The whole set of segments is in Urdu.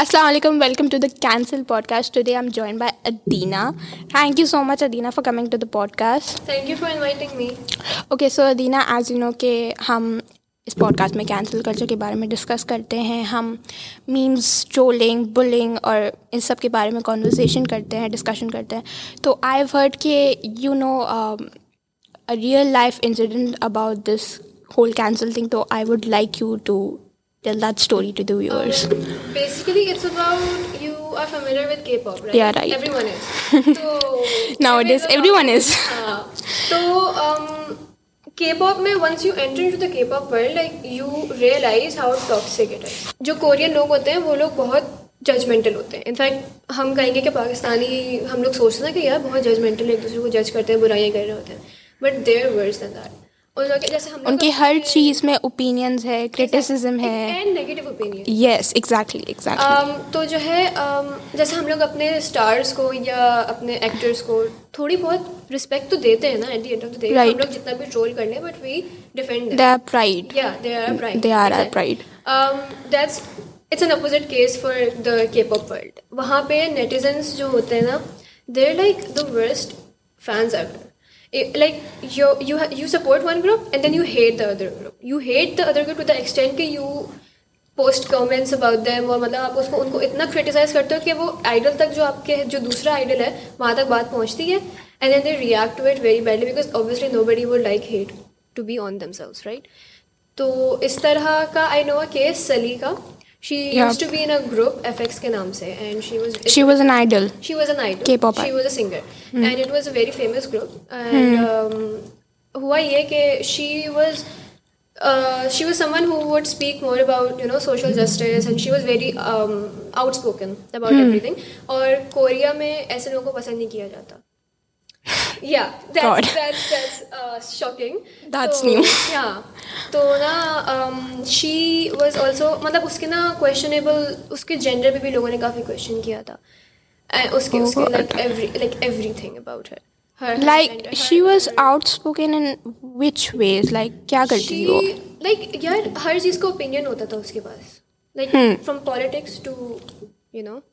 السلام علیکم welcome to the cancel podcast today I join by Adina thank you so much Adina for coming to the podcast thank you for inviting me okay so Adina as you know کہ ہم اس پوڈ کاسٹ میں کینسل کلچر کے بارے میں ڈسکس کرتے ہیں ہم میمز ٹرولنگ بلنگ اور ان سب کے بارے میں کانورزیشن کرتے ہیں ڈسکشن کرتے ہیں تو آئی ہرڈ کے you know real life incident about this whole cancel thing تو I would like you to tell that story to the viewers. Um, basically, it's about you are familiar with K-pop, right? Yeah, right. Everyone is. So, Nowadays, everyone is. so, um, K-pop mein, once you enter into the K-pop world, like, you realize how toxic it is. Jo Korean log hote hain, wo log bahut judgemental ہوتے ہیں انفیکٹ ہم کہیں گے کہ پاکستانی ہم لوگ سوچتے ہیں کہ یار بہت ججمنٹل ایک دوسرے کو جج کرتے ہیں برائیاں کر رہے ہوتے ہیں but their words then that ان کی ہر چیز میں اوپینینز ہے کریٹیسزم ہے یس ایگزیکٹلی ایگزیکٹلی تو جو ہے um, جیسے ہم لوگ اپنے اسٹارس کو یا اپنے ایکٹرس کو تھوڑی بہت رسپیکٹ تو دیتے ہیں نا at the end of the day ہم لوگ جتنا بھی ٹرول کر لیں but we defend they are pride یا they are pride they are are pride that's it's an opposite case for the K pop world وہاں پہ نیٹیزنس جو ہوتے ہیں نا they are like the worst fans are like you support one group and then you hate the other group you hate the other group to the extend کہ you post comments about them اور مطلب آپ اس کو ان کو اتنا کریٹیسائز کرتے ہو کہ وہ آئیڈل تک جو آپ کے جو دوسرا آئیڈل ہے وہاں تک بات پہنچتی ہے and then they react to it very badly because obviously nobody would like hate to be on themselves right تو اس طرح کا آئی نو اے کیس سلی کا کوریا میں ایسے لوگوں کو پسند نہیں کیا جاتا تو نا شی واز آلسو مطلب اس کے نا کوشچنیبل اس کے جینڈر پہ بھی لوگوں نے کافی کوشچن کیا تھا اس کے like everything about her like she was outspoken in which ways like کیا کرتی لائک یار ہر چیز کا اوپینین ہوتا تھا اس کے پاس like from politics to you know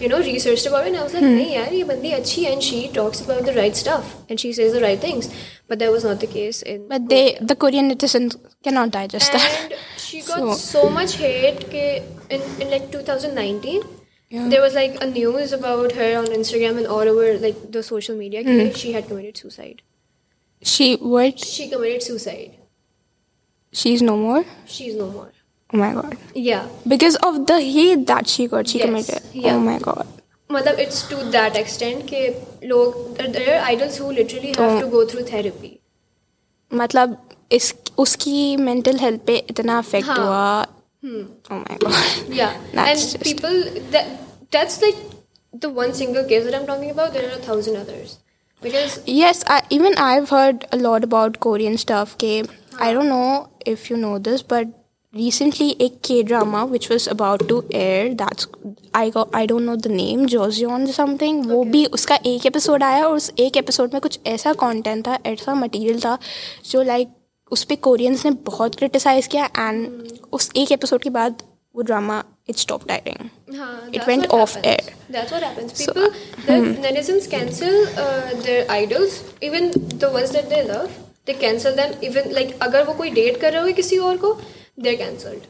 you know research about and was like نہیں یار یہ بندی اچھی and she talks about the right stuff and she says the right things but that was not the case but they the Korean netizens کی not digest and she got so much hate کہ in like 2019 there was like a news about her on Instagram and all over like the social media کہ she had committed suicide she what she committed suicide she is no more she is no more اس کی مینٹل ہیلتھ پہ اتنا افیکٹ ہوا yes even I I heard about Korean don't know know if you this but recently ایک کے drama which was about to year that's I don't know the name Joseon something وہ بھی اس کا ایک ایپیسوڈ آیا اور اس ایک ایپیسوڈ میں کچھ ایسا کانٹینٹ تھا ایسا مٹیریل تھا جو لائک اس پہ کورینس نے بہت کرٹیسائز کیا اینڈ اس ایک ایپیسوڈ کے بعد وہ drama it stop airing it went off air they cancel then even like اگر وہ کوئی ڈیٹ کر رہے ہوئے کسی اور کو they're cancelled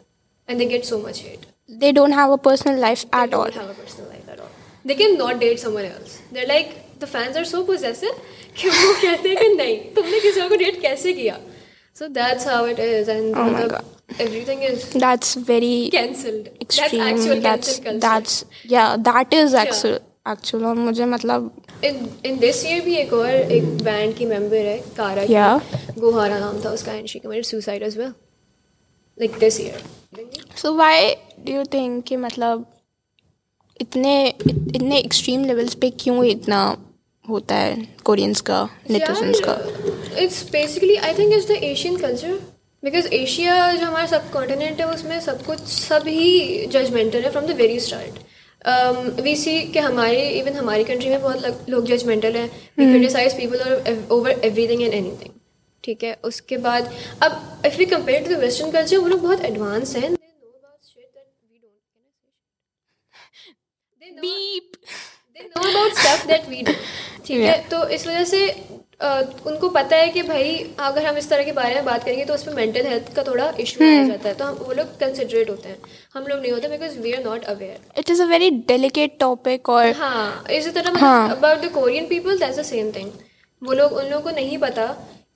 and they get so much hate. They don't have a personal life they at don't all. Have a personal life at all. They can not date someone else. They're like the fans are so possessive کہ وہ کہتے ہیں کہ نہیں تم نے کسی اور کو ڈیٹ کیسے کیا so that's how it is and everything is that's very cancelled that's yeah that is actual actual اور مجھے مطلب ان دس ایئر بھی ایک اور ایک بینڈ کی ممبر ہے کارا گوہارا نام تھا اس کا and like this year so why do you think کہ مطلب اتنے اتنے ایکسٹریم لیولس پہ کیوں اتنا ہوتا ہے کورینس کا کا it's basically I think the Asian culture because Asia جو ہمارا سب کانٹیننٹ ہے اس میں سب کچھ سب ہی ججمنٹل ہے from the very start we see کہ ہمارے ایون ہماری کنٹری میں بہت لوگ ججمنٹل ہیں we criticise people anything ٹھیک ہے اس کے بعد اب if we compare to the western culture وہ لوگ بہت ایڈوانس ہیں تو اس وجہ سے ان کو پتا ہے کہ بھائی اگر ہم اس طرح کے بارے میں بات کریں گے تو اس میں مینٹل ہیلتھ کا تھوڑا ایشو ہو hmm. جاتا ہے تو ہم وہ لوگ کنسیڈریٹ ہوتے ہیں ہم لوگ نہیں ہوتے because we are not aware it is a very delicate topic اور ہاں اسی طرح about the Korean people the same thing وہ لوگ ان لوگوں کو نہیں پتا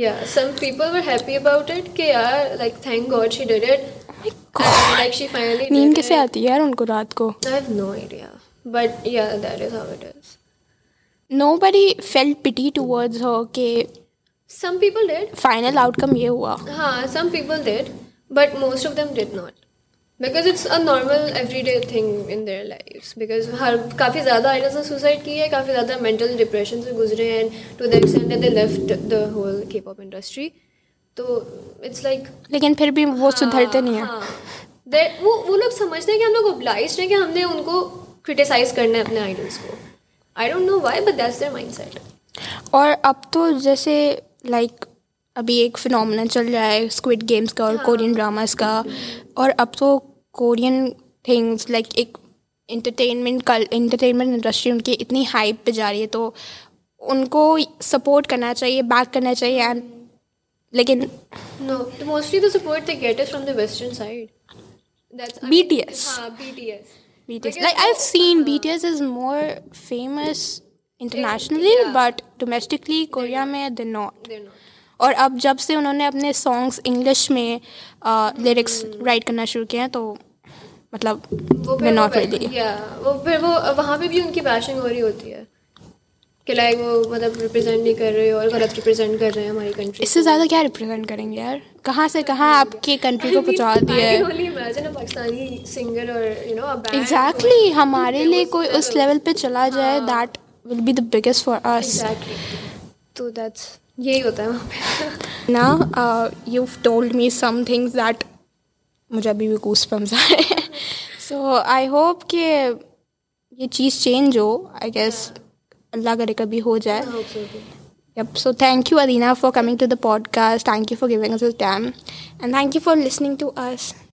یا some people were happy about it کہ یار like thank God she did it like she finally نیند کیسے آتی ہے یار ان کو رات کو I have no idea but yeah that is how it is nobody feel pity towards ہو کہ some people dead final outcome یہ ہوا ہاں some people dead but most of them did not because it's a normal every day thing in their life because ہر کافی زیادہ آئیڈلس نے سوسائڈ کی ہے کافی زیادہ مینٹل ڈپریشن سے گزرے ہیں to the they left the whole کے پاپ انڈسٹری تو اٹس لائک لیکن پھر بھی وہ ہاں، سدھرتے نہیں ہیں ہاں۔ وہ وہ لوگ سمجھتے ہیں کہ ہم لوگ ابلائزڈ ہیں کہ ہم نے ان کو کرٹیسائز کرنا ہے اپنے آئیڈلس کو I don't know why but that's their mindset اور اب تو جیسے لائک ابھی ایک فنامنا چل رہا ہے اسکوڈ گیمس کا اور کورین ہاں۔ ڈراماز کا اور اب تو کورین تھنگس لائک ایک انٹرٹینمنٹ کل انٹرٹینمنٹ انڈسٹری ان کی اتنی ہائپ پہ جا رہی ہے تو ان کو سپورٹ کرنا چاہیے بیک کرنا چاہیے اینڈ لیکن انٹرنیشنلی بٹ ڈومیسٹکلی کوریا میں دے ناٹ ناٹ اور اب جب سے انہوں نے اپنے سانگس انگلش میں لیرکس رائٹ کرنا شروع تو مطلب وہاں پہ بھی ان کی ہو رہی ہوتی ہے یہی ہوتا ہے وہاں پہ نا you told me something that مجھے ابھی بھی کوس آئے سو آئی ہوپ کہ یہ چیز چینج ہو آئی گیس اللہ کرے کبھی ہو جائے یپ so thank you Adina for coming to the podcast thank you for giving time and thank you for listening to us